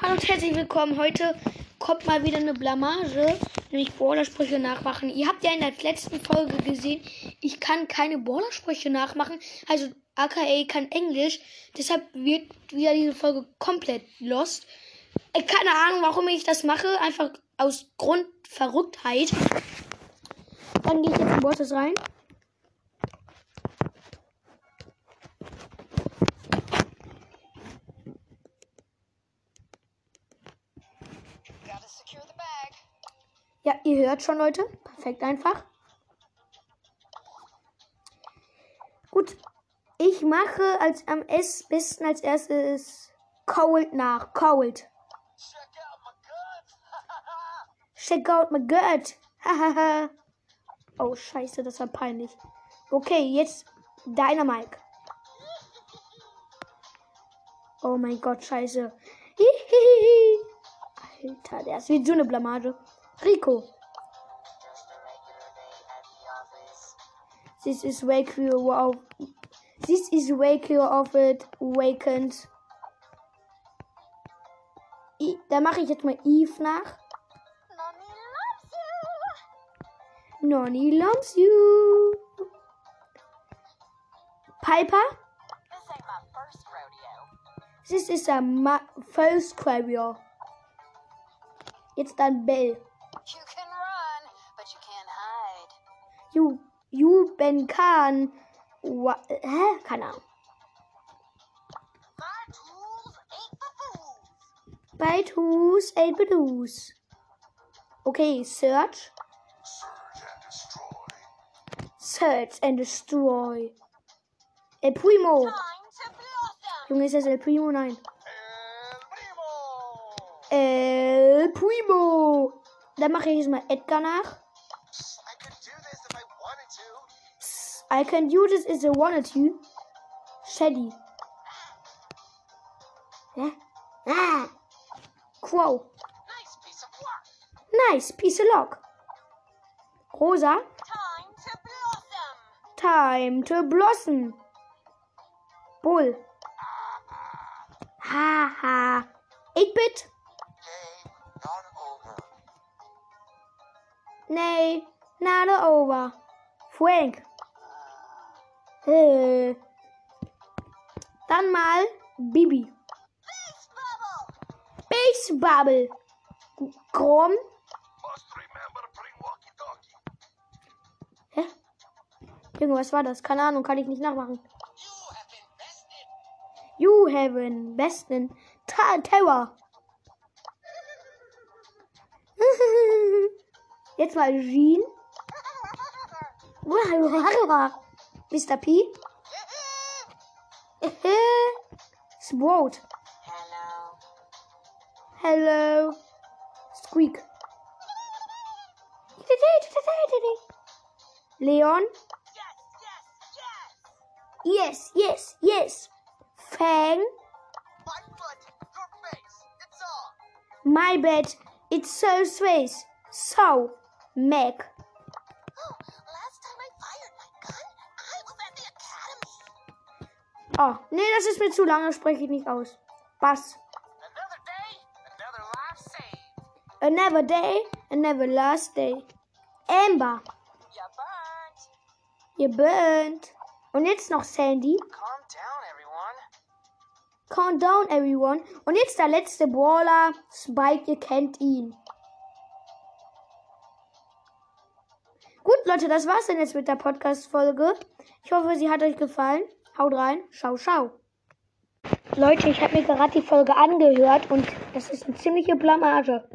Hallo und herzlich willkommen. Heute kommt mal wieder eine Blamage, nämlich Bordersprüche nachmachen. Ihr habt ja in der letzten Folge gesehen, ich kann keine Bordersprüche nachmachen. Also aka kann Englisch. Deshalb wird wieder diese Folge komplett lost. Äh, Keine Ahnung, warum ich das mache. Einfach aus Grund Verrücktheit. Dann gehe ich jetzt in Bordes rein. Ja, ihr hört schon, Leute. Perfekt einfach. Gut. Ich mache als am es- besten als erstes Cold nach. Cold. Check out my guts. Check out my gut. Hahaha. oh, scheiße, das war peinlich. Okay, jetzt Dynamike. Oh mein Gott, scheiße. Alter, der ist wie so eine Blamage. Rico. This is wake you of This is wake you of it awakened. I, da mache ich jetzt mal Eve nach. Mommy loves you. Nonny loves you. Piper. This ain't my first rodeo. This is a ma first carrier. Jetzt dann Bell. You can run, but you can't hide. You, you Ben Khan. Wa Hä? Keine Ahnung. My tools Tus, Elbedus. Okay, Search. Search and destroy. El Primo. Junge, ist das El Primo? Nein. El primo. Dann mache ich jetzt mal Edgar nach. I can do this if I wanted to. Shady. Hä? Ah. Crow. Nice piece of luck. Rosa. Time to blossom. Time to blossom. Bull. Ha ha. 8-Bit. Nee, not over. Frank. Äh. Dann mal Bibi. Base Bubble. Grom. Walkie-talkie. Hä? Junge, was war das? Keine Ahnung, kann ich nicht nachmachen. You have invested. You have Jetzt mal Jean. Mr. P. Sprout. Hello. Squeak. Leon. Yes, yes, yes. Fang. My bed. It's so space. So, Was academy. Oh, nee, das ist mir zu lange, spreche ich nicht aus. Bass. Another day, another life saved. Another day, another last day. Amber. You burnt. Ihr burnt. Und jetzt noch Sandy. Calm down, everyone. Count down, everyone. Und jetzt der letzte Brawler. Spike, ihr kennt ihn. Leute, das war's dann jetzt mit der Podcast-Folge. Ich hoffe, sie hat euch gefallen. Haut rein. Schau, schau. Leute, ich habe mir gerade die Folge angehört und das ist eine ziemliche Blamage.